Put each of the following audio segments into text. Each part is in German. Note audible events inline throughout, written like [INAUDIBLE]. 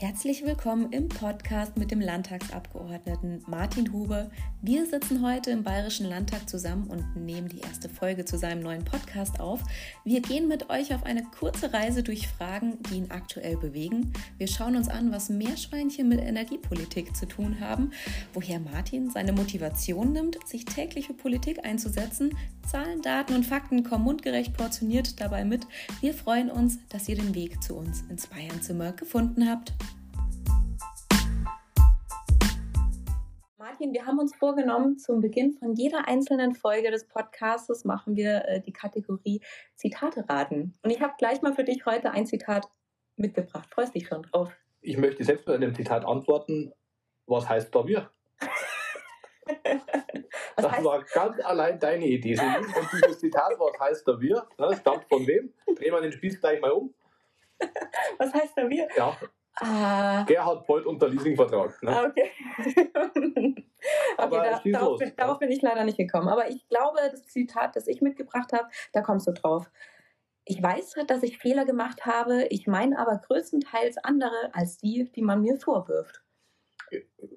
Herzlich willkommen im Podcast mit dem Landtagsabgeordneten Martin Hube. Wir sitzen heute im Bayerischen Landtag zusammen und nehmen die erste Folge zu seinem neuen Podcast auf. Wir gehen mit euch auf eine kurze Reise durch Fragen, die ihn aktuell bewegen. Wir schauen uns an, was Meerschweinchen mit Energiepolitik zu tun haben, woher Martin seine Motivation nimmt, sich täglich für Politik einzusetzen. Zahlen, Daten und Fakten kommen mundgerecht portioniert dabei mit. Wir freuen uns, dass ihr den Weg zu uns ins Bayernzimmer gefunden habt. Martin, wir haben uns vorgenommen, zum Beginn von jeder einzelnen Folge des Podcasts machen wir äh, die Kategorie Zitate raten. Und ich habe gleich mal für dich heute ein Zitat mitgebracht. Freust dich schon drauf? Ich möchte selbst mit einem Zitat antworten. Was heißt da wir? [LAUGHS] das heißt? war ganz allein deine Idee. Und dieses Zitat, was heißt da wir? Das stammt von wem? Drehen wir den Spieß gleich mal um. [LAUGHS] Was heißt da wir? Ja, Ah. Gerhard Polt unter Leasingvertrag. Ne? Ah, [LAUGHS] [LAUGHS] okay. okay da, darauf, bin, darauf, bin ich leider nicht gekommen. Aber ich glaube, das Zitat, das ich mitgebracht habe, da kommst du drauf. Ich weiß, dass ich Fehler gemacht habe, ich meine aber größtenteils andere als die, die man mir vorwirft.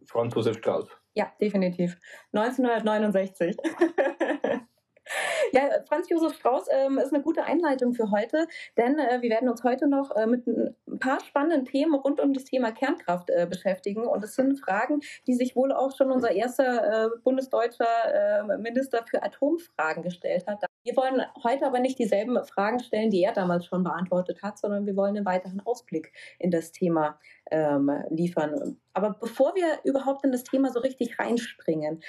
Franz Josef Strauß. Ja, definitiv. 1969. [LAUGHS] [LAUGHS] Ja, Franz Josef Strauß ähm, ist eine gute Einleitung für heute, denn äh, wir werden uns heute noch äh, mit ein paar spannenden Themen rund um das Thema Kernkraft äh, beschäftigen. Und es sind Fragen, die sich wohl auch schon unser erster äh, bundesdeutscher äh, Minister für Atomfragen gestellt hat. Wir wollen heute aber nicht dieselben Fragen stellen, die er damals schon beantwortet hat, sondern wir wollen einen weiteren Ausblick in das Thema ähm, liefern. Aber bevor wir überhaupt in das Thema so richtig reinspringen,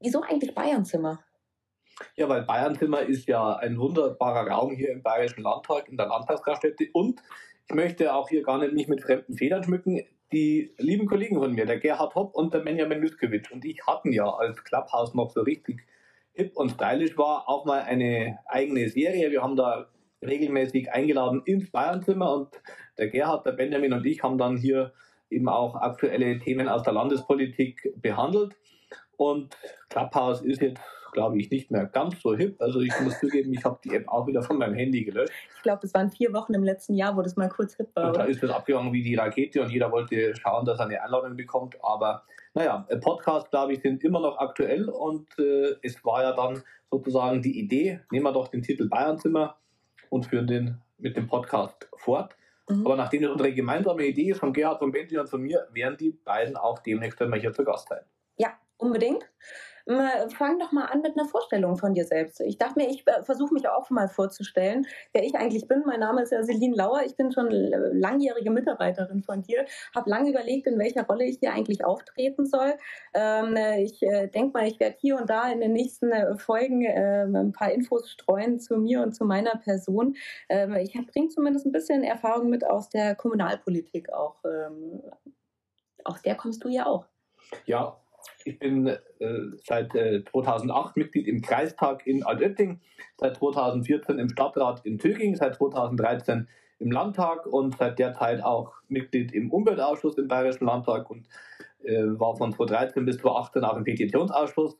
wieso eigentlich Bayernzimmer? Ja, weil Bayernzimmer ist ja ein wunderbarer Raum hier im Bayerischen Landtag, in der Landtagsgaststätte. Und ich möchte auch hier gar nicht mich mit fremden Federn schmücken. Die lieben Kollegen von mir, der Gerhard Hopp und der Benjamin Lüskewitsch und ich hatten ja, als Clubhouse noch so richtig hip und stylisch war, auch mal eine eigene Serie. Wir haben da regelmäßig eingeladen ins Bayernzimmer und der Gerhard, der Benjamin und ich haben dann hier eben auch aktuelle Themen aus der Landespolitik behandelt. Und Clubhouse ist jetzt glaube ich, nicht mehr ganz so hip. Also ich muss zugeben, ich habe die App auch wieder von meinem Handy gelöscht. Ich glaube, das waren vier Wochen im letzten Jahr, wo das mal kurz hip war. Und da ist das abgegangen wie die Rakete und jeder wollte schauen, dass er eine Einladung bekommt. Aber naja, Podcasts, glaube ich, sind immer noch aktuell und äh, es war ja dann sozusagen die Idee, nehmen wir doch den Titel Bayernzimmer und führen den mit dem Podcast fort. Mhm. Aber nachdem das unsere gemeinsame Idee ist von Gerhard, von Bentley und von mir, werden die beiden auch demnächst einmal hier zu Gast sein. Ja, unbedingt. Fang doch mal an mit einer Vorstellung von dir selbst. Ich dachte mir, ich äh, versuche mich auch mal vorzustellen, wer ich eigentlich bin. Mein Name ist ja Celine Lauer. Ich bin schon langjährige Mitarbeiterin von dir. Habe lange überlegt, in welcher Rolle ich hier eigentlich auftreten soll. Ähm, ich äh, denke mal, ich werde hier und da in den nächsten äh, Folgen ähm, ein paar Infos streuen zu mir und zu meiner Person. Ähm, ich bringe zumindest ein bisschen Erfahrung mit aus der Kommunalpolitik auch. Aus der kommst du ja auch. Ja, ich bin äh, seit äh, 2008 Mitglied im Kreistag in Altötting, seit 2014 im Stadtrat in Töging, seit 2013 im Landtag und seit der Zeit auch Mitglied im Umweltausschuss im Bayerischen Landtag und äh, war von 2013 bis 2018 auch im Petitionsausschuss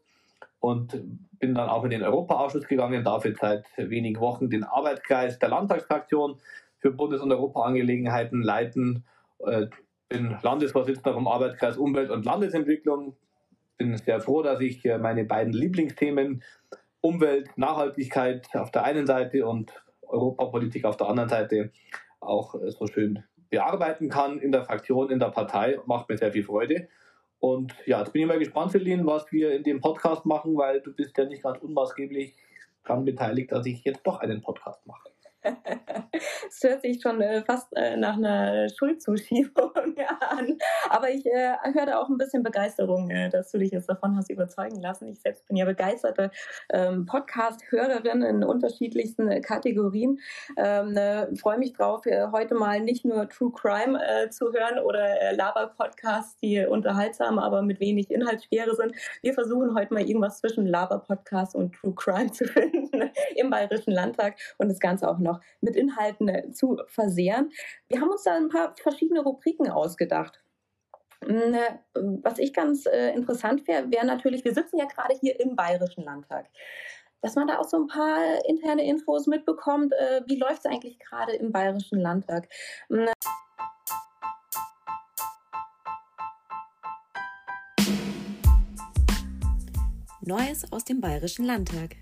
und bin dann auch in den Europaausschuss gegangen, jetzt seit wenigen Wochen den Arbeitskreis der Landtagsfraktion für Bundes- und Europaangelegenheiten leiten. Äh, bin Landesvorsitzender vom Arbeitskreis Umwelt und Landesentwicklung, bin sehr froh, dass ich äh, meine beiden Lieblingsthemen Umwelt, Nachhaltigkeit auf der einen Seite und Europapolitik auf der anderen Seite auch äh, so schön bearbeiten kann in der Fraktion, in der Partei. Macht mir sehr viel Freude. Und ja, jetzt bin ich mal gespannt, Celine, was wir in dem Podcast machen, weil du bist ja nicht ganz unmaßgeblich daran beteiligt, dass ich jetzt doch einen Podcast mache. Es hört sich schon äh, fast äh, nach einer Schuldzuschiebung [LAUGHS] an. Aber ich äh, höre auch ein bisschen Begeisterung, äh, dass du dich jetzt davon hast überzeugen lassen. Ich selbst bin ja begeisterte ähm, Podcast-Hörerin in unterschiedlichsten Kategorien. Ähm, äh, Freue mich drauf, heute mal nicht nur True Crime äh, zu hören oder äh, Laber-Podcasts, die unterhaltsam, aber mit wenig Inhaltsschwere sind. Wir versuchen heute mal irgendwas zwischen Laber-Podcast und True Crime [LAUGHS] zu finden im Bayerischen Landtag und das Ganze auch noch noch mit Inhalten äh, zu versehren. Wir haben uns da ein paar verschiedene Rubriken ausgedacht. Hm, äh, was ich ganz äh, interessant wäre, wäre natürlich, wir sitzen ja gerade hier im Bayerischen Landtag dass man da auch so ein paar interne Infos mitbekommt, äh, wie läuft es eigentlich gerade im Bayerischen Landtag. Hm, äh, Neues aus dem Bayerischen Landtag.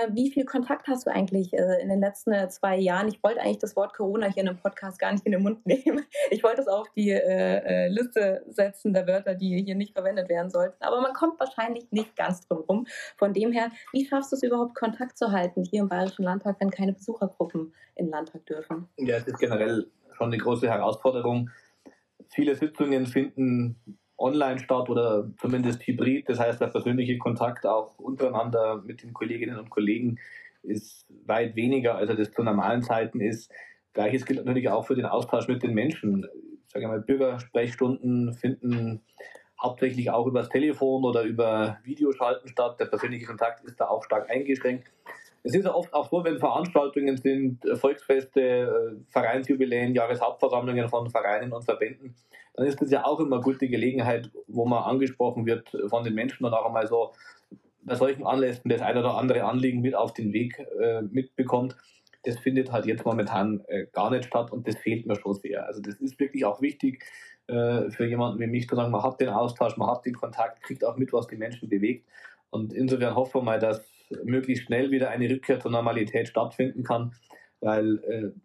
Äh, wie viel Kontakt hast du eigentlich äh, in den letzten äh, zwei Jahren? Ich wollte eigentlich das Wort Corona hier in einem Podcast gar nicht in den Mund [LAUGHS] nehmen. Ich wollte es auf die äh, Liste setzen der Wörter, die hier nicht verwendet werden sollten. Aber man kommt wahrscheinlich nicht ganz drum rum. Von dem her, wie schaffst du es überhaupt, Kontakt zu halten hier im Bayerischen Landtag, wenn keine Besuchergruppen in den Landtag dürfen? Ja, es ist generell schon eine große Herausforderung. Viele Sitzungen finden online statt oder zumindest hybrid. Das heißt, der persönliche Kontakt auch untereinander mit den Kolleginnen und Kollegen ist weit weniger, als er das zu normalen Zeiten ist. Gleiches gilt natürlich auch für den Austausch mit den Menschen. Ich sage mal, Bürgersprechstunden finden hauptsächlich auch über das Telefon oder über Videoschalten statt. Der persönliche Kontakt ist da auch stark eingeschränkt. Es ist ja oft auch so, wenn Veranstaltungen sind, Volksfeste, Vereinsjubiläen, Jahreshauptversammlungen von Vereinen und Verbänden, dann ist das ja auch immer eine gute Gelegenheit, wo man angesprochen wird von den Menschen und auch einmal so bei solchen Anlässen das ein oder andere Anliegen mit auf den Weg äh, mitbekommt. Das findet halt jetzt momentan äh, gar nicht statt und das fehlt mir schon sehr. Also das ist wirklich auch wichtig äh, für jemanden wie mich zu sagen, man hat den Austausch, man hat den Kontakt, kriegt auch mit, was die Menschen bewegt. Und insofern hoffen wir mal, dass möglichst schnell wieder eine Rückkehr zur Normalität stattfinden kann, weil äh,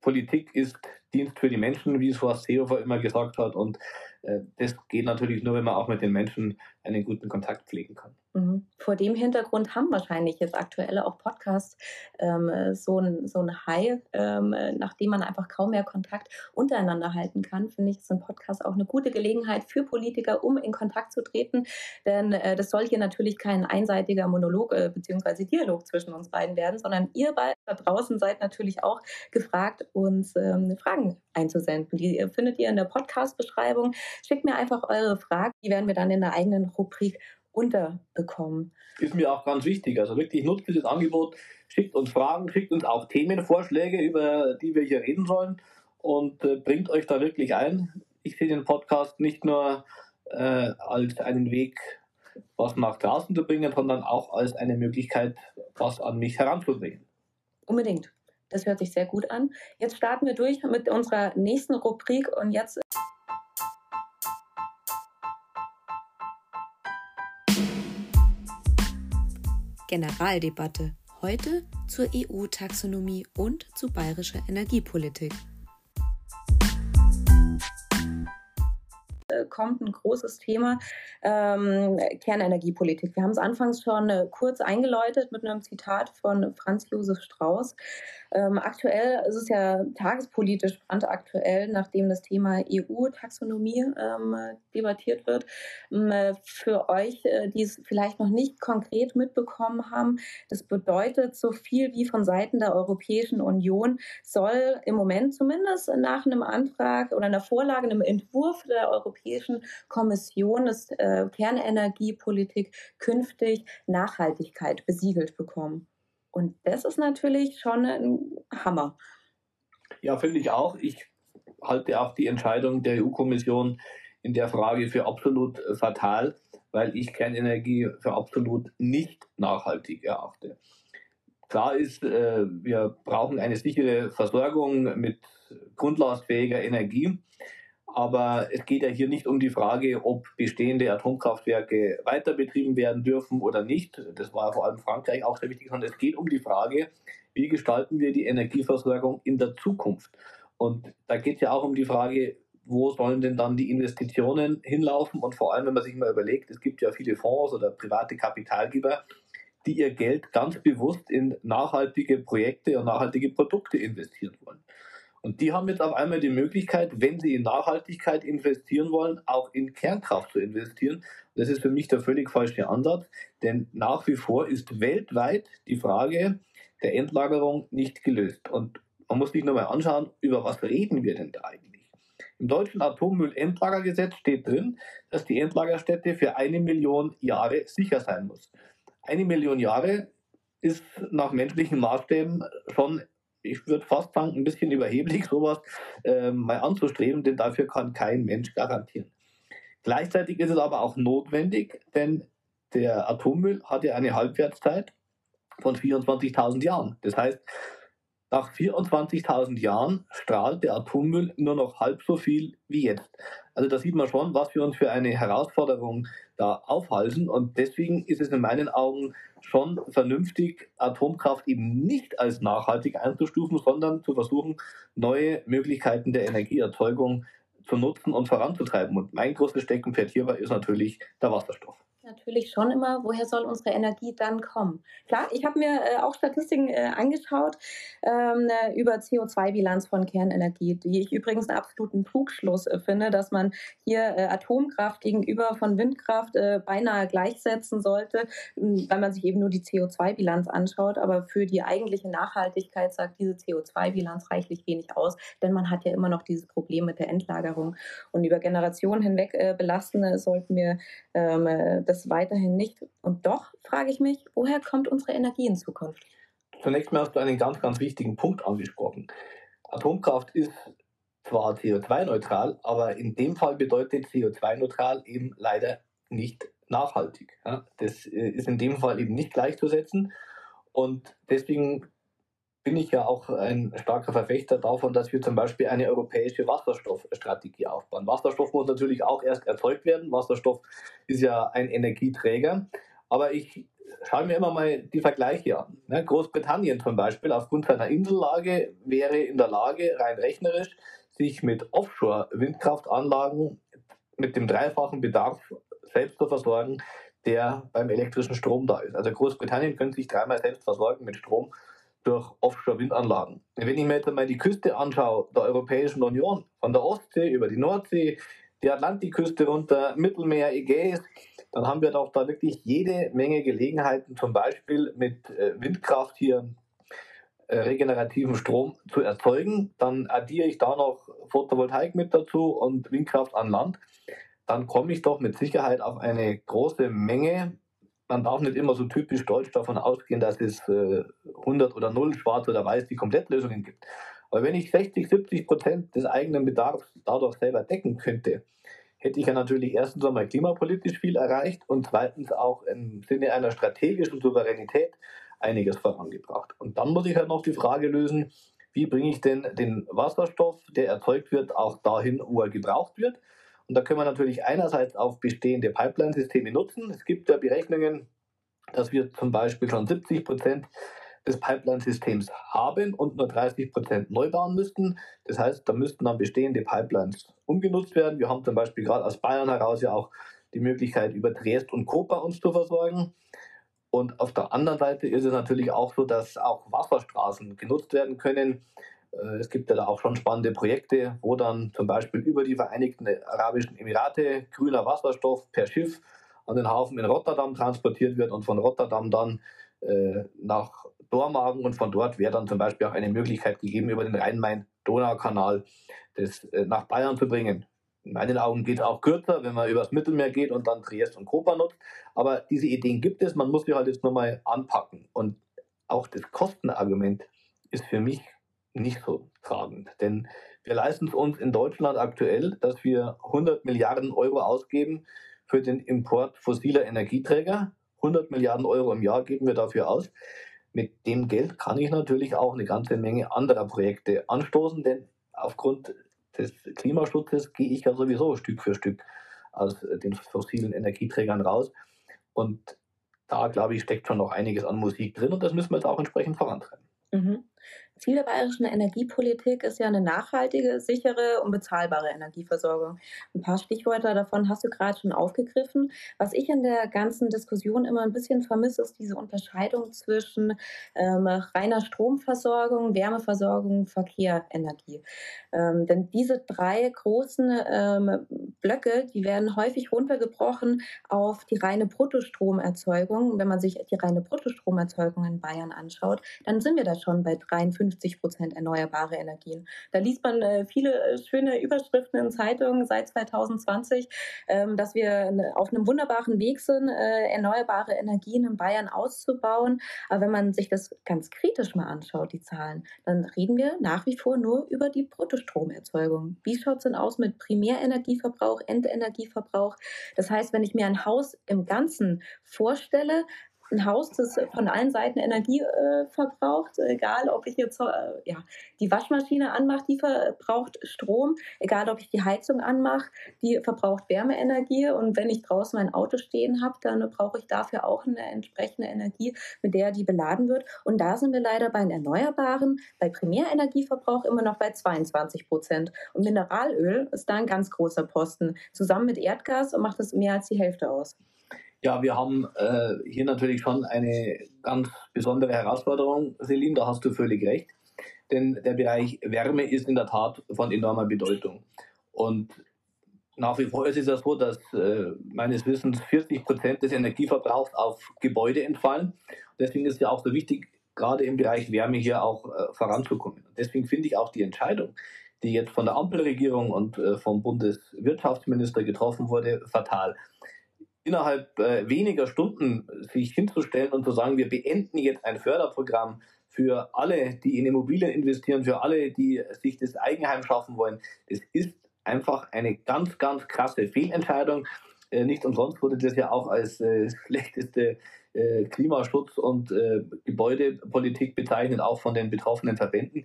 Politik ist Dienst für die Menschen, wie es Horst Seehofer immer gesagt hat. Und äh, das geht natürlich nur, wenn man auch mit den Menschen einen guten Kontakt pflegen kann. Mhm. Vor dem Hintergrund haben wahrscheinlich jetzt aktuell auch Podcasts ähm, so ein, so ein High, ähm, nachdem man einfach kaum mehr Kontakt untereinander halten kann, finde ich, ist ein Podcast auch eine gute Gelegenheit für Politiker, um in Kontakt zu treten. Denn äh, das soll hier natürlich kein einseitiger Monolog äh, bzw. Dialog zwischen uns beiden werden, sondern ihr beide da draußen seid natürlich auch gefragt, uns ähm, Fragen einzusenden. Die findet ihr in der Podcast-Beschreibung. Schickt mir einfach eure Fragen, die werden wir dann in der eigenen Rubrik unterbekommen. Ist mir auch ganz wichtig. Also wirklich nutzt dieses Angebot, schickt uns Fragen, schickt uns auch Themenvorschläge, über die wir hier reden sollen und äh, bringt euch da wirklich ein. Ich sehe den Podcast nicht nur äh, als einen Weg, was nach draußen zu bringen, sondern auch als eine Möglichkeit, was an mich heranzubringen. Unbedingt. Das hört sich sehr gut an. Jetzt starten wir durch mit unserer nächsten Rubrik und jetzt. Generaldebatte. Heute zur EU-Taxonomie und zu bayerischer Energiepolitik. Äh, kommt ein großes Thema, ähm, Kernenergiepolitik. Wir haben es anfangs schon äh, kurz eingeläutet mit einem Zitat von Franz Josef Strauß. Ähm, aktuell ist es ja tagespolitisch brandaktuell, nachdem das Thema EU-Taxonomie ähm, debattiert wird. Ähm, für euch, äh, die es vielleicht noch nicht konkret mitbekommen haben, das bedeutet, so viel wie von Seiten der Europäischen Union soll im Moment zumindest nach einem Antrag oder einer Vorlage, einem Entwurf der Europäischen Kommission, das äh, Kernenergiepolitik künftig Nachhaltigkeit besiegelt bekommen. Und das ist natürlich schon ein Hammer. Ja, finde ich auch. Ich halte auch die Entscheidung der EU-Kommission in der Frage für absolut fatal, weil ich Kernenergie für absolut nicht nachhaltig erachte. Klar ist, äh, wir brauchen eine sichere Versorgung mit grundlastfähiger Energie. Aber es geht ja hier nicht um die Frage, ob bestehende Atomkraftwerke weiter betrieben werden dürfen oder nicht. Das war vor allem Frankreich auch sehr wichtig, sondern es geht um die Frage, wie gestalten wir die Energieversorgung in der Zukunft. Und da geht es ja auch um die Frage, wo sollen denn dann die Investitionen hinlaufen? Und vor allem, wenn man sich mal überlegt, es gibt ja viele Fonds oder private Kapitalgeber, die ihr Geld ganz bewusst in nachhaltige Projekte und nachhaltige Produkte investieren wollen. Und die haben jetzt auf einmal die Möglichkeit, wenn sie in Nachhaltigkeit investieren wollen, auch in Kernkraft zu investieren. Das ist für mich der völlig falsche Ansatz, denn nach wie vor ist weltweit die Frage der Endlagerung nicht gelöst. Und man muss sich nochmal anschauen, über was reden wir denn da eigentlich? Im deutschen Atommüllendlagergesetz steht drin, dass die Endlagerstätte für eine Million Jahre sicher sein muss. Eine Million Jahre ist nach menschlichen Maßstäben schon ich würde fast sagen, ein bisschen überheblich, sowas äh, mal anzustreben, denn dafür kann kein Mensch garantieren. Gleichzeitig ist es aber auch notwendig, denn der Atommüll hat ja eine Halbwertszeit von 24.000 Jahren. Das heißt, nach 24.000 Jahren strahlt der Atommüll nur noch halb so viel wie jetzt. Also da sieht man schon, was wir uns für eine Herausforderung da aufhalten. Und deswegen ist es in meinen Augen schon vernünftig, Atomkraft eben nicht als nachhaltig einzustufen, sondern zu versuchen, neue Möglichkeiten der Energieerzeugung zu nutzen und voranzutreiben. Und mein großes Steckenpferd hierbei ist natürlich der Wasserstoff natürlich schon immer, woher soll unsere Energie dann kommen? Klar, ich habe mir äh, auch Statistiken äh, angeschaut ähm, äh, über CO2-Bilanz von Kernenergie, die ich übrigens einen absoluten Trugschluss äh, finde, dass man hier äh, Atomkraft gegenüber von Windkraft äh, beinahe gleichsetzen sollte, weil man sich eben nur die CO2-Bilanz anschaut. Aber für die eigentliche Nachhaltigkeit sagt diese CO2-Bilanz reichlich wenig aus, denn man hat ja immer noch dieses Problem mit der Endlagerung. Und über Generationen hinweg belasten sollten wir ähm, das das weiterhin nicht. Und doch frage ich mich, woher kommt unsere Energie in Zukunft? Zunächst mal hast du einen ganz, ganz wichtigen Punkt angesprochen. Atomkraft ist zwar CO2-neutral, aber in dem Fall bedeutet CO2-neutral eben leider nicht nachhaltig. Das äh, ist in dem Fall eben nicht gleichzusetzen. Und deswegen bin ich ja auch ein starker Verfechter davon, dass wir zum Beispiel eine europäische Wasserstoffstrategie aufbauen. Wasserstoff muss natürlich auch erst erzeugt werden. Wasserstoff ist ja ein Energieträger. Aber ich schaue mir immer mal die Vergleiche an. Ne, Großbritannien zum Beispiel aufgrund seiner Insellage wäre in der Lage, rein rechnerisch, sich mit Offshore-Windkraftanlagen mit dem dreifachen Bedarf selbst zu versorgen, der beim elektrischen Strom da ist. Also Großbritannien könnte sich dreimal selbst versorgen mit Strom durch Offshore-Windanlagen. Wenn ich mir jetzt einmal die Küste anschaue, der Europäischen Union, von der Ostsee über die Nordsee, die Atlantikküste runter, Mittelmeer, Ägäis, dann haben wir doch da wirklich jede Menge Gelegenheiten, zum Beispiel mit äh, Windkraft hier äh, regenerativen Strom zu erzeugen. Dann addiere ich da noch Photovoltaik mit dazu und Windkraft an Land. Dann komme ich doch mit Sicherheit auf eine große Menge man darf nicht immer so typisch deutsch davon ausgehen, dass es äh, 100 oder 0 schwarz oder weiß die Komplettlösungen gibt. Aber wenn ich 60, 70 Prozent des eigenen Bedarfs dadurch selber decken könnte, hätte ich ja natürlich erstens einmal klimapolitisch viel erreicht und zweitens auch im Sinne einer strategischen Souveränität einiges vorangebracht. Und dann muss ich halt noch die Frage lösen, wie bringe ich denn den Wasserstoff, der erzeugt wird, auch dahin, wo er gebraucht wird. Und da können wir natürlich einerseits auf bestehende Pipeline-Systeme nutzen. Es gibt ja Berechnungen, dass wir zum Beispiel schon 70 Prozent des Pipeline-Systems haben und nur 30 Prozent neu bauen müssten. Das heißt, da müssten dann bestehende Pipelines umgenutzt werden. Wir haben zum Beispiel gerade aus Bayern heraus ja auch die Möglichkeit, über Triest und Koper uns zu versorgen. Und auf der anderen Seite ist es natürlich auch so, dass auch Wasserstraßen genutzt werden können. Äh, es gibt ja da auch schon spannende Projekte, wo dann zum Beispiel über die Vereinigten Arabischen Emirate grüner Wasserstoff per Schiff an den Hafen in Rotterdam transportiert wird und von Rotterdam dann äh, nach Dormagen und von dort wäre dann zum Beispiel auch eine Möglichkeit gegeben, über den Rhein-Main-Donau-Kanal das äh, nach Bayern zu bringen. In meinen Augen geht es auch kürzer, wenn man übers Mittelmeer geht und dann Triest und Koper nutzt. Aber diese Ideen gibt es, man muss sie halt jetzt nochmal anpacken. Und auch das Kostenargument ist für mich nicht so tragend. Denn wir leisten es uns in Deutschland aktuell, dass wir 100 Milliarden Euro ausgeben für den Import fossiler Energieträger. 100 Milliarden Euro im Jahr geben wir dafür aus. Mit dem Geld kann ich natürlich auch eine ganze Menge anderer Projekte anstoßen, denn aufgrund des Klimaschutzes gehe ich ja sowieso Stück für Stück aus den fossilen Energieträgern raus. Und da, glaube ich, steckt schon noch einiges an Musik drin und das müssen wir jetzt auch entsprechend vorantreiben. Mhm. Ziel der bayerischen Energiepolitik ist ja eine nachhaltige, sichere und bezahlbare Energieversorgung. Ein paar Stichworte davon hast du gerade schon aufgegriffen. Was ich in der ganzen Diskussion immer ein bisschen vermisse, ist diese Unterscheidung zwischen ähm, reiner Stromversorgung, Wärmeversorgung, Verkehr, Energie. Ähm, denn diese drei großen ähm, Blöcke, die werden häufig runtergebrochen auf die reine Bruttostromerzeugung. Wenn man sich die reine Bruttostromerzeugung in Bayern anschaut, dann sind wir da schon bei 53 Prozent erneuerbare Energien. Da liest man äh, viele äh, schöne Überschriften in Zeitungen seit 2020, ähm, dass wir auf einem wunderbaren Weg sind, äh, erneuerbare Energien in Bayern auszubauen. Aber wenn man sich das ganz kritisch mal anschaut, die Zahlen, dann reden wir nach wie vor nur über die Bruttostromerzeugung. Wie schaut es denn aus mit Primärenergieverbrauch, Endenergieverbrauch? Das heißt, wenn ich mir ein Haus im Ganzen vorstelle, ein Haus, das von allen Seiten Energie äh, verbraucht, egal ob ich jetzt äh, ja, die Waschmaschine anmache, die verbraucht Strom, egal ob ich die Heizung anmache, die verbraucht Wärmeenergie und wenn ich draußen mein Auto stehen habe, dann brauche ich dafür auch eine entsprechende Energie, mit der die beladen wird. Und da sind wir leider bei den Erneuerbaren, bei Primärenergieverbrauch immer noch bei 22 Prozent. Und Mineralöl ist da ein ganz großer Posten. Zusammen mit Erdgas macht es mehr als die Hälfte aus. Ja, wir haben äh, hier natürlich schon eine ganz besondere Herausforderung, Celine, da hast du völlig recht. Denn der Bereich Wärme ist in der Tat von enormer Bedeutung. Und nach wie vor ist es ja so, dass äh, meines Wissens 40 Prozent des Energieverbrauchs auf Gebäude entfallen. Deswegen ist es ja auch so wichtig, gerade im Bereich Wärme hier auch äh, voranzukommen. Und deswegen finde ich auch die Entscheidung, die jetzt von der Ampelregierung und äh, vom Bundeswirtschaftsminister getroffen wurde, fatal innerhalb äh, weniger Stunden sich hinzustellen und zu sagen, wir beenden jetzt ein Förderprogramm für alle, die in Immobilien investieren, für alle, die sich das Eigenheim schaffen wollen, das ist einfach eine ganz, ganz krasse Fehlentscheidung. Äh, nicht umsonst wurde das ja auch als äh, schlechteste äh, Klimaschutz- und äh, Gebäudepolitik bezeichnet, auch von den betroffenen Verbänden.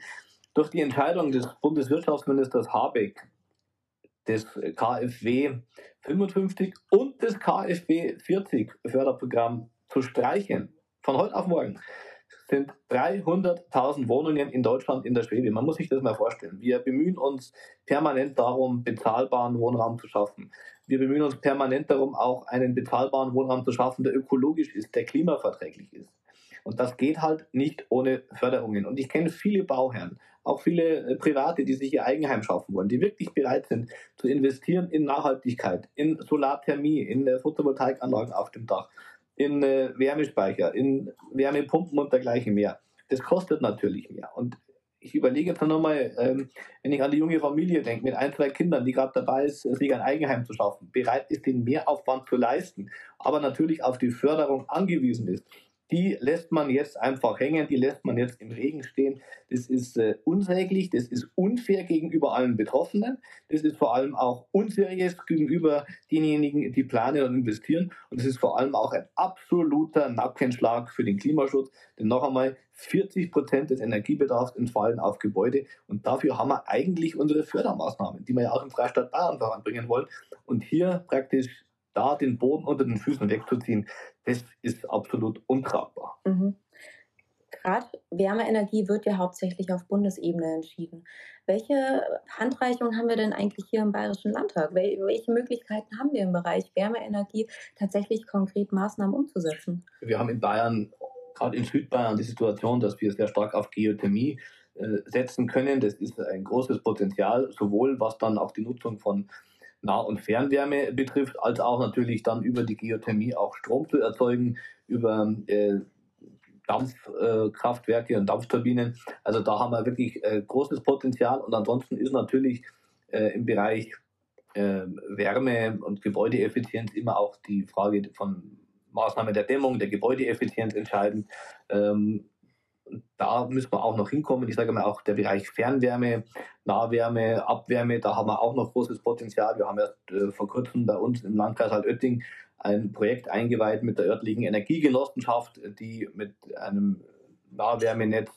Durch die Entscheidung des Bundeswirtschaftsministers Habeck des KfW 55 und des KfW 40 Förderprogramm zu streichen, von heute auf morgen, sind 300.000 Wohnungen in Deutschland in der Schwebe. Man muss sich das mal vorstellen. Wir bemühen uns permanent darum, bezahlbaren Wohnraum zu schaffen. Wir bemühen uns permanent darum, auch einen bezahlbaren Wohnraum zu schaffen, der ökologisch ist, der klimaverträglich ist. Und das geht halt nicht ohne Förderungen. Und ich kenne viele Bauherren, auch viele äh, Private, die sich ihr Eigenheim schaffen wollen, die wirklich bereit sind zu investieren in Nachhaltigkeit, in Solarthermie, in äh, Photovoltaikanlagen auf dem Dach, in äh, Wärmespeicher, in Wärmepumpen und dergleichen mehr. Das kostet natürlich mehr. Und ich überlege jetzt nochmal, ähm, wenn ich an die junge Familie denke, mit ein, zwei Kindern, die gerade dabei ist, sich ein Eigenheim zu schaffen, bereit ist, den Mehraufwand zu leisten, aber natürlich auf die Förderung angewiesen ist, die lässt man jetzt einfach hängen, die lässt man jetzt im Regen stehen. Das ist äh, unsäglich, das ist unfair gegenüber allen Betroffenen, das ist vor allem auch unseriös gegenüber denjenigen, die planen und investieren. Und es ist vor allem auch ein absoluter Nackenschlag für den Klimaschutz, denn noch einmal, 40 Prozent des Energiebedarfs entfallen auf Gebäude. Und dafür haben wir eigentlich unsere Fördermaßnahmen, die wir ja auch im Freistaat Bayern voranbringen wollen. Und hier praktisch da den Boden unter den Füßen wegzuziehen, das ist absolut untragbar. Mhm. Gerade Wärmeenergie wird ja hauptsächlich auf Bundesebene entschieden. Welche Handreichungen haben wir denn eigentlich hier im Bayerischen Landtag? Welche Möglichkeiten haben wir im Bereich Wärmeenergie tatsächlich konkret Maßnahmen umzusetzen? Wir haben in Bayern, gerade in Südbayern, die Situation, dass wir sehr stark auf Geothermie äh, setzen können. Das ist ein großes Potenzial, sowohl was dann auch die Nutzung von Nah- und Fernwärme betrifft, als auch natürlich dann über die Geothermie auch Strom zu erzeugen, über äh, Dampfkraftwerke äh, und Dampfturbinen. Also da haben wir wirklich äh, großes Potenzial und ansonsten ist natürlich äh, im Bereich äh, Wärme und Gebäudeeffizienz immer auch die Frage von Maßnahmen der Dämmung, der Gebäudeeffizienz entscheidend. Ähm, da müssen wir auch noch hinkommen. Ich sage mal auch der Bereich Fernwärme, Nahwärme, Abwärme, da haben wir auch noch großes Potenzial. Wir haben erst äh, vor kurzem bei uns im Landkreis Altötting ein Projekt eingeweiht mit der örtlichen Energiegenossenschaft, die mit einem Nahwärmenetz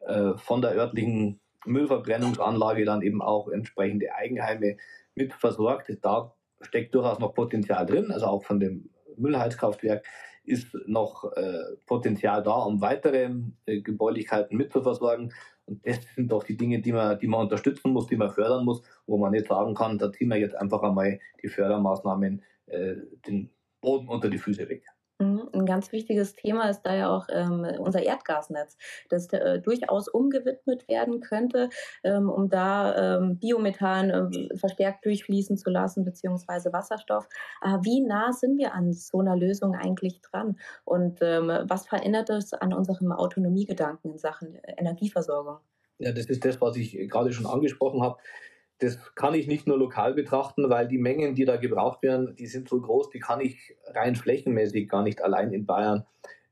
äh, von der örtlichen Müllverbrennungsanlage dann eben auch entsprechende Eigenheime mit versorgt. Da steckt durchaus noch Potenzial drin, also auch von dem Müllheizkraftwerk ist noch äh, Potenzial da, um weitere äh, Gebäulichkeiten mitzuversorgen. Und das [LAUGHS] sind doch die Dinge, die man, die man unterstützen muss, die man fördern muss, wo man nicht sagen kann, da ziehen wir jetzt einfach einmal die Fördermaßnahmen äh, den Boden unter die Füße weg. Mhm, ein ganz wichtiges Thema ist da ja auch ähm, unser Erdgasnetz, das äh, durchaus umgewidmet werden könnte, ähm, um da ähm, Biomethan äh, verstärkt durchfließen zu lassen, beziehungsweise Wasserstoff. Äh, wie nah sind wir an so einer Lösung eigentlich dran? Und ähm, was verändert es an unserem Autonomiegedanken in Sachen Energieversorgung? Ja, das ist das, was ich gerade schon angesprochen habe das kann ich nicht nur lokal betrachten, weil die Mengen, die da gebraucht werden, die sind so groß, die kann ich rein flächenmäßig gar nicht allein in Bayern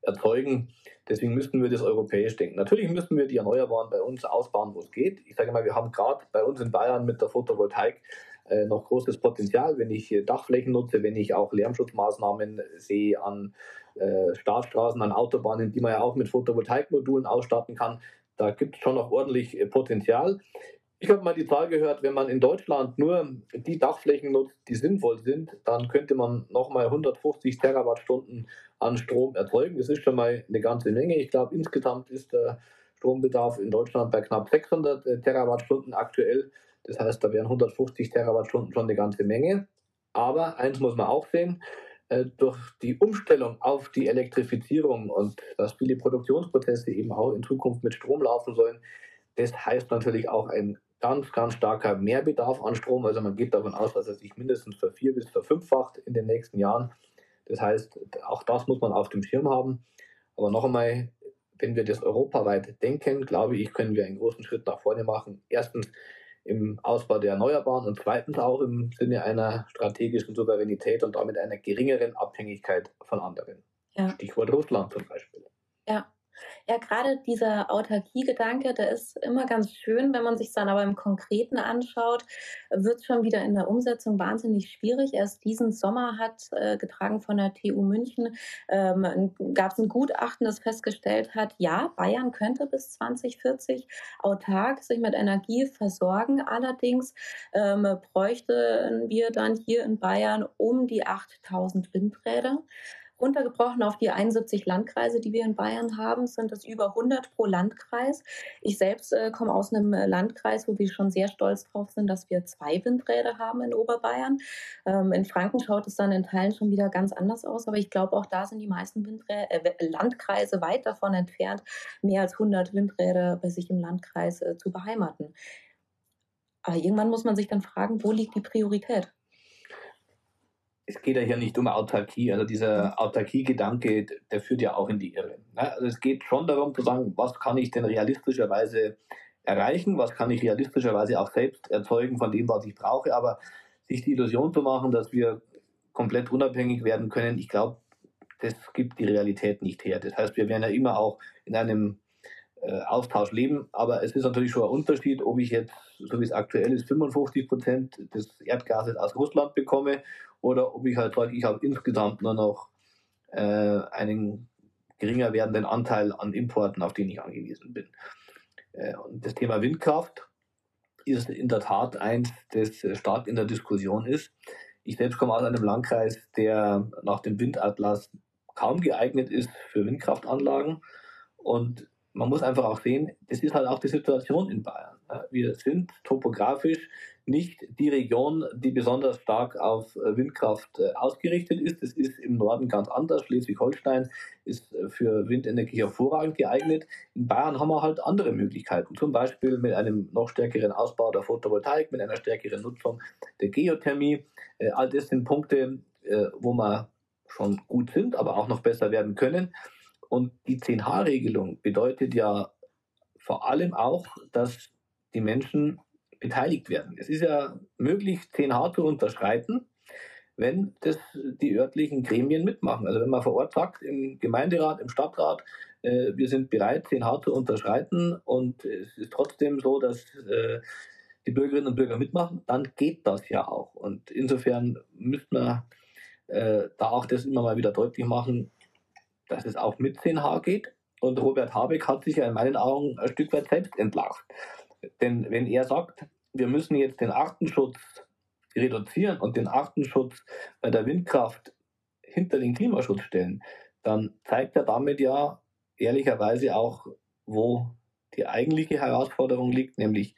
erzeugen. Deswegen müssten wir das europäisch denken. Natürlich müssen wir die Erneuerbaren bei uns ausbauen, wo es geht. Ich sage mal, wir haben gerade bei uns in Bayern mit der Photovoltaik äh, noch großes Potenzial, wenn ich Dachflächen nutze, wenn ich auch Lärmschutzmaßnahmen sehe an äh, Startstraßen an Autobahnen, die man ja auch mit Photovoltaikmodulen ausstatten kann. Da gibt es schon noch ordentlich äh, Potenzial. Ich habe mal die Zahl gehört, wenn man in Deutschland nur die Dachflächen nutzt, die sinnvoll sind, dann könnte man nochmal 150 Terawattstunden an Strom erzeugen. Das ist schon mal eine ganze Menge. Ich glaube, insgesamt ist der Strombedarf in Deutschland bei knapp 600 äh, Terawattstunden aktuell. Das heißt, da wären 150 Terawattstunden schon eine ganze Menge. Aber eins muss man auch sehen, äh, durch die Umstellung auf die Elektrifizierung und dass viele Produktionsprozesse eben auch in Zukunft mit Strom laufen sollen, das heißt natürlich auch ein ganz, ganz starker Mehrbedarf an Strom. Also man geht davon aus, dass er sich mindestens vervier- bis verfünffacht in den nächsten Jahren. Das heißt, auch das muss man auf dem Schirm haben. Aber noch einmal, wenn wir das europaweit denken, glaube ich, können wir einen großen Schritt nach vorne machen. Erstens im Ausbau der Erneuerbaren und zweitens auch im Sinne einer strategischen Souveränität und damit einer geringeren Abhängigkeit von anderen. Ja. Stichwort Russland zum Beispiel. Ja, ja, gerade dieser Autarkie-Gedanke, der ist immer ganz schön, wenn man sich dann aber im Konkreten anschaut, wird schon wieder in der Umsetzung wahnsinnig schwierig. Erst diesen Sommer hat, äh, getragen von der TU München, ähm, gab es ein Gutachten, das festgestellt hat, ja, Bayern könnte bis 2040 autark sich mit Energie versorgen. Allerdings ähm, bräuchten wir dann hier in Bayern um die 8000 Windräder. Runtergebrochen auf die 71 Landkreise, die wir in Bayern haben, sind es über 100 pro Landkreis. Ich selbst äh, komme aus einem äh, Landkreis, wo wir schon sehr stolz drauf sind, dass wir zwei Windräder haben in Oberbayern. Ähm, in Franken schaut es dann in Teilen schon wieder ganz anders aus, aber ich glaube, auch da sind die meisten Windrä äh, Landkreise weit davon entfernt, mehr als 100 Windräder bei sich im Landkreis äh, zu beheimaten. Aber irgendwann muss man sich dann fragen, wo liegt die Priorität? Es geht ja hier nicht um Autarkie. Also dieser. Autarkie-Gedanke, der führt ja auch in die Irre. Ne? Also es geht schon darum zu sagen, was kann ich denn realistischerweise erreichen, was kann ich realistischerweise auch selbst erzeugen von dem, was ich brauche. Aber sich die Illusion zu machen, dass wir komplett unabhängig werden können, ich glaube, das gibt die Realität nicht her. Das heißt, wir werden ja immer auch in einem äh, Austausch leben, aber es ist natürlich schon ein Unterschied, ob ich jetzt, so wie es aktuell ist, 55 Prozent des Erdgases aus Russland bekomme oder ob ich halt sage, ich habe insgesamt nur noch äh, einen geringer werdenden Anteil an Importen, auf den ich angewiesen bin. Äh, und das Thema Windkraft ist in der Tat eins, das stark in der Diskussion ist. Ich selbst komme aus einem Landkreis, der nach dem Windatlas kaum geeignet ist für Windkraftanlagen. Und man muss einfach auch sehen, das ist halt auch die Situation in Bayern. Wir sind topografisch nicht die Region, die besonders stark auf äh, Windkraft äh, ausgerichtet ist. Das ist im Norden ganz anders. Schleswig-Holstein ist äh, für Windenergie hervorragend geeignet. In Bayern haben wir halt andere Möglichkeiten, zum Beispiel mit einem noch stärkeren Ausbau der Photovoltaik, mit einer stärkeren Nutzung der Geothermie. All das sind Punkte, wo wir schon gut sind, aber auch noch besser werden können. Und die 10H-Regelung bedeutet ja vor allem auch, dass die Menschen beteiligt werden. Es ist ja möglich, 10H zu unterschreiten, wenn das die örtlichen Gremien mitmachen. Also wenn man vor Ort sagt, im Gemeinderat, im Stadtrat, äh, wir sind bereit, 10H zu unterschreiten und es ist trotzdem so, dass äh, die Bürgerinnen und Bürger mitmachen, dann geht das ja auch. Und insofern müsste man äh, da auch das immer mal wieder deutlich machen, dass es auch mit 10H geht. Und Robert Habeck hat sich ja in meinen Augen ein Stück weit selbst entlacht. Denn wenn er sagt, wir müssen jetzt den Artenschutz reduzieren und den Artenschutz bei der Windkraft hinter den Klimaschutz stellen, dann zeigt er damit ja ehrlicherweise auch, wo die eigentliche Herausforderung liegt, nämlich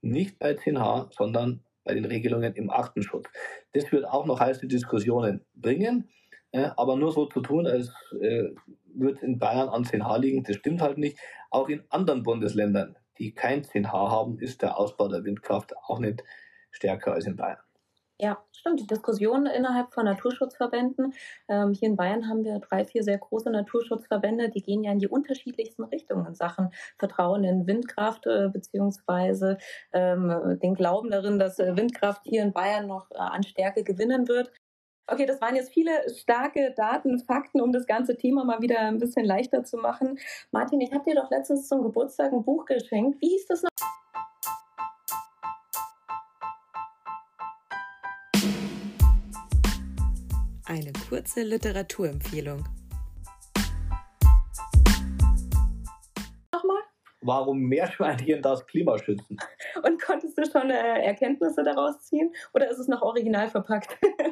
nicht bei 10H, sondern bei den Regelungen im Artenschutz. Das wird auch noch heiße Diskussionen bringen, äh, aber nur so zu tun, als äh, würde es in Bayern an 10H liegen, das stimmt halt nicht. Auch in anderen Bundesländern die kein 10H haben, ist der Ausbau der Windkraft auch nicht stärker als in Bayern. Ja, stimmt. Die Diskussion innerhalb von Naturschutzverbänden. Ähm, hier in Bayern haben wir drei, vier sehr große Naturschutzverbände, die gehen ja in die unterschiedlichsten Richtungen in Sachen Vertrauen in Windkraft äh, beziehungsweise ähm, den Glauben darin, dass äh, Windkraft hier in Bayern noch äh, an Stärke gewinnen wird. Okay, das waren jetzt viele starke Daten, Fakten, um das ganze Thema mal wieder ein bisschen leichter zu machen. Martin, ich habe dir doch letztens zum Geburtstag ein Buch geschenkt. Wie hieß das noch? Eine kurze Literaturempfehlung. Nochmal? Warum Meerschweinchen das Klima schützen? Und konntest du schon äh, Erkenntnisse daraus ziehen? Oder ist es noch original verpackt? [LAUGHS]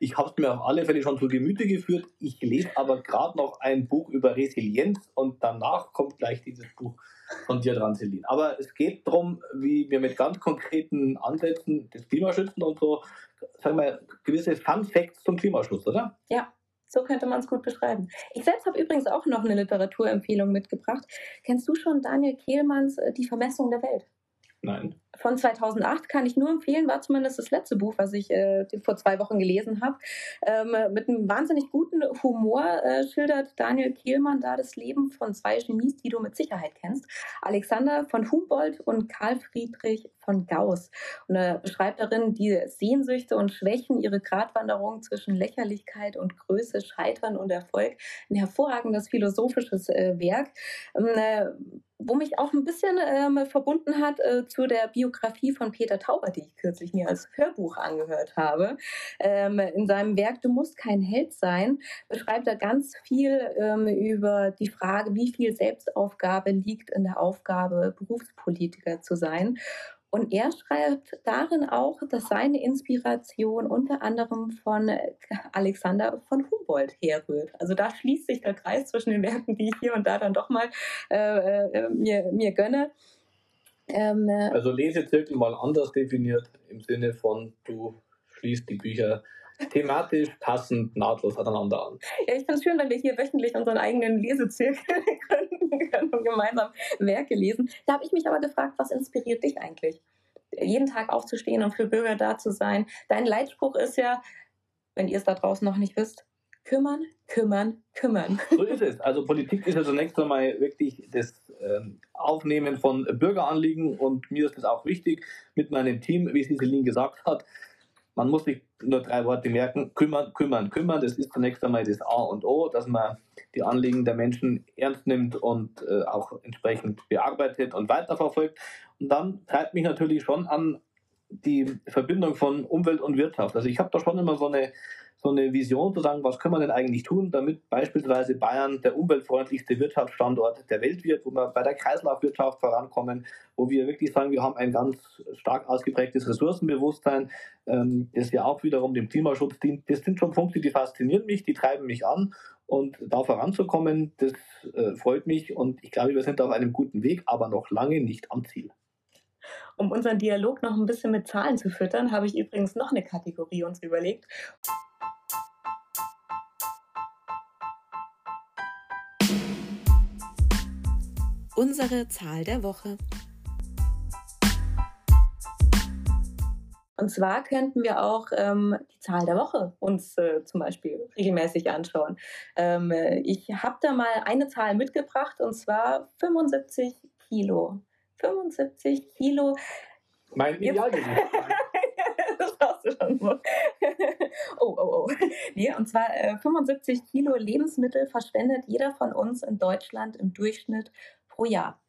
ich habe es mir auf alle Fälle schon zu Gemüte geführt. Ich lese aber gerade noch ein Buch über Resilienz und danach kommt gleich dieses Buch von dir dran, Celine. Aber es geht darum, wie wir mit ganz konkreten Ansätzen das Klima schützen und so, sagen wir, gewisse Fun Facts zum Klimaschutz, oder? Ja, so könnte man es gut beschreiben. Ich selbst habe übrigens auch noch eine Literaturempfehlung mitgebracht. Kennst du schon Daniel Kehlmanns äh, Die Vermessung der Welt? Nein. Von 2008 kann ich nur empfehlen, war zumindest das letzte Buch, was ich äh, vor zwei Wochen gelesen habe. Ähm, mit einem wahnsinnig guten Humor äh, schildert Daniel Kehlmann da das Leben von zwei Genies, die du mit Sicherheit kennst. Alexander von Humboldt und Karl Friedrich von Gauss. Und er beschreibt darin die Sehnsüchte und Schwächen, ihre Gratwanderung zwischen Lächerlichkeit und Größe, Scheitern und Erfolg. Ein hervorragendes philosophisches äh, Werk. Ähm, äh, wo mich auch ein bisschen ähm, verbunden hat äh, zu der Biografie von Peter Tauber, die ich kürzlich mir als Hörbuch angehört habe. Ähm, in seinem Werk Du musst kein Held sein beschreibt er ganz viel ähm, über die Frage, wie viel Selbstaufgabe liegt in der Aufgabe, Berufspolitiker zu sein. Und er schreibt darin auch, dass seine Inspiration unter anderem von Alexander von Humboldt herrührt. Also da schließt sich der Kreis zwischen den Werken, die ich hier und da dann doch mal äh, äh, mir, mir gönne. Ähm, äh, also Lesezirkel mal anders definiert im Sinne von du schließt die Bücher thematisch passend nahtlos aneinander an. Ja, ich finde es schön, wenn wir hier wöchentlich unseren eigenen Lesezirkel [LAUGHS] gründen [LAUGHS] können und gemeinsam Werke lesen. Da habe ich mich aber gefragt, was inspiriert dich eigentlich? Jeden Tag aufzustehen und für Bürger da zu sein. Dein Leitspruch ist ja, wenn ihr es da draußen noch nicht wisst, kümmern, kümmern, kümmern. So ist es. Also Politik ist ja zunächst einmal wirklich das ähm, Aufnehmen von Bürgeranliegen und mir ist es auch wichtig mit meinem Team, wie Céline gesagt hat, man muss sich nur drei Worte merken, kümmern, kümmern, kümmern. Das ist zunächst einmal das A und O, dass man die Anliegen der Menschen ernst nimmt und äh, auch entsprechend bearbeitet und weiterverfolgt. Und dann treibt mich natürlich schon an die Verbindung von Umwelt und Wirtschaft. Also ich habe da schon immer so eine so eine Vision zu sagen, was können wir denn eigentlich tun, damit beispielsweise Bayern der umweltfreundlichste Wirtschaftsstandort der Welt wird, wo wir bei der Kreislaufwirtschaft vorankommen, wo wir wirklich sagen, wir haben ein ganz stark ausgeprägtes Ressourcenbewusstsein, ähm, das ja auch wiederum dem Klimaschutz dient. Das sind schon Punkte, die faszinieren mich, die treiben mich an und da voranzukommen, das äh, freut mich und ich glaube, wir sind auf einem guten Weg, aber noch lange nicht am Ziel. Um unseren Dialog noch ein bisschen mit Zahlen zu füttern, habe ich übrigens noch eine Kategorie uns überlegt. Unsere Zahl der Woche. Und zwar könnten wir auch ähm, die Zahl der Woche uns äh, zum Beispiel regelmäßig anschauen. Ähm, ich habe da mal eine Zahl mitgebracht und zwar 75 Kilo. 75 Kilo. Mein Idealgewicht. [LAUGHS] das hast du schon. [LAUGHS] oh, oh, oh. Nee, und zwar äh, 75 Kilo Lebensmittel verschwendet jeder von uns in Deutschland im Durchschnitt pro Jahr.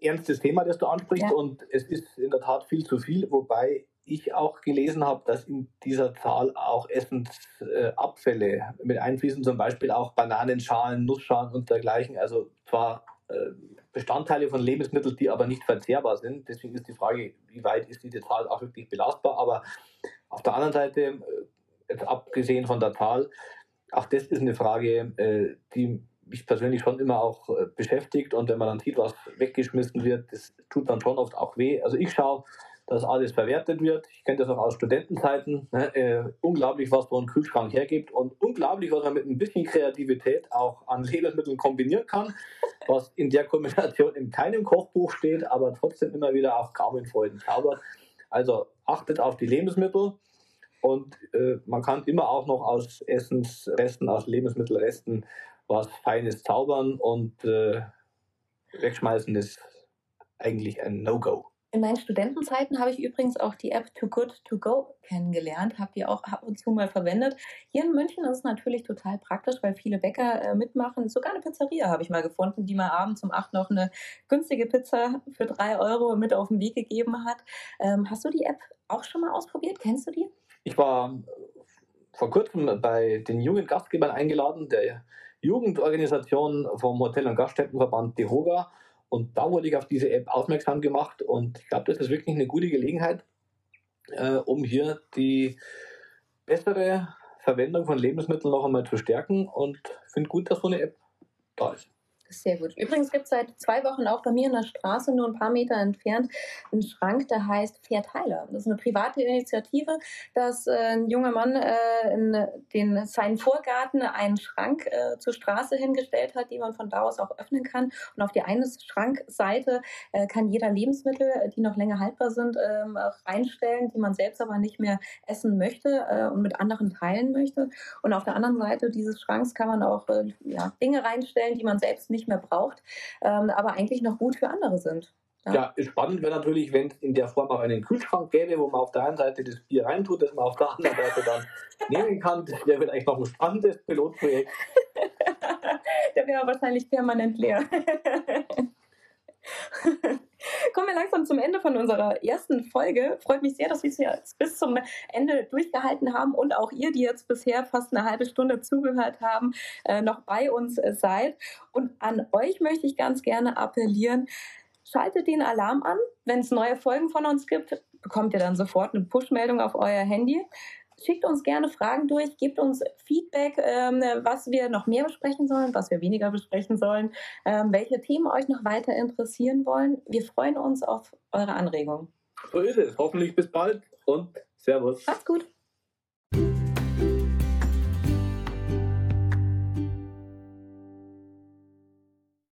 Ernstes Thema, das du ansprichst, ja. und es ist in der Tat viel zu viel, wobei ich auch gelesen habe, dass in dieser Zahl auch Essensabfälle äh, mit einfließen, zum Beispiel auch Bananenschalen, Nussschalen und dergleichen. Also zwar äh, Bestandteile von Lebensmitteln, die aber nicht verzehrbar sind. Deswegen ist die Frage, wie weit ist diese Zahl auch wirklich belastbar. Aber auf der anderen Seite, äh, jetzt abgesehen von der Zahl, auch das ist eine Frage, äh, die mich persönlich schon immer auch äh, beschäftigt und wenn man dann sieht, was weggeschmissen wird, das tut dann schon oft auch weh. Also ich schaue, dass alles verwertet wird. Ich kenne das auch aus Studentenzeiten. Ne? Äh, unglaublich, was so ein Kühlschrank hergibt und unglaublich, was man mit ein bisschen Kreativität auch an Lebensmitteln kombinieren kann, was in der Kombination in keinem Kochbuch steht, aber trotzdem immer wieder auch kaum in Freuden zaubert. Also achtet auf die Lebensmittel und äh, man kann immer auch noch aus Essensresten, aus Lebensmittelresten was Feines zaubern und äh, wegschmeißen ist eigentlich ein No-Go. In meinen Studentenzeiten habe ich übrigens auch die App Too Good To Go kennengelernt, habe die auch ab und zu mal verwendet. Hier in München ist es natürlich total praktisch, weil viele Bäcker äh, mitmachen. Sogar eine Pizzeria habe ich mal gefunden, die mal abends um 8 noch eine günstige Pizza für 3 Euro mit auf den Weg gegeben hat. Ähm, hast du die App auch schon mal ausprobiert? Kennst du die? Ich war vor kurzem bei den jungen Gastgebern eingeladen, der Jugendorganisation vom Hotel- und Gaststättenverband DEHOGA. Und da wurde ich auf diese App aufmerksam gemacht und ich glaube, das ist wirklich eine gute Gelegenheit, äh, um hier die bessere Verwendung von Lebensmitteln noch einmal zu stärken und finde gut, dass so eine App da ist. Sehr gut. Übrigens gibt es seit zwei Wochen auch bei mir in der Straße, nur ein paar Meter entfernt, einen Schrank, der heißt Pferdheiler. Das ist eine private Initiative, dass äh, ein junger Mann äh, in den, seinen Vorgarten einen Schrank äh, zur Straße hingestellt hat, die man von da aus auch öffnen kann. Und auf die eine Schrankseite äh, kann jeder Lebensmittel, die noch länger haltbar sind, ähm, reinstellen, die man selbst aber nicht mehr essen möchte äh, und mit anderen teilen möchte. Und auf der anderen Seite dieses Schranks kann man auch äh, ja, Dinge reinstellen, die man selbst nicht nicht mehr braucht, ähm, aber eigentlich noch gut für andere sind. Ja, ja spannend wäre natürlich, wenn es in der Form auch einen Kühlschrank gäbe, wo man auf der einen Seite das Bier reintut, das man auf der anderen Seite dann [LAUGHS] nehmen kann. Das wäre vielleicht noch ein spannendes Pilotprojekt. [LAUGHS] der wäre wahrscheinlich permanent leer. [LAUGHS] Kommen wir langsam zum Ende von unserer ersten Folge. Freut mich sehr, dass wir es jetzt bis zum Ende durchgehalten haben und auch ihr, die jetzt bisher fast eine halbe Stunde zugehört haben, äh, noch bei uns äh, seid. Und an euch möchte ich ganz gerne appellieren, schaltet den Alarm an. Wenn es neue Folgen von uns gibt, bekommt ihr dann sofort eine Push-Meldung auf euer Handy. Schickt uns gerne Fragen durch, gebt uns Feedback, ähm, was wir noch mehr besprechen sollen, was wir weniger besprechen sollen, ähm, welche Themen euch noch weiter interessieren wollen. Wir freuen uns auf eure Anregungen. So ist es. Hoffentlich bis bald und Servus. Macht's gut.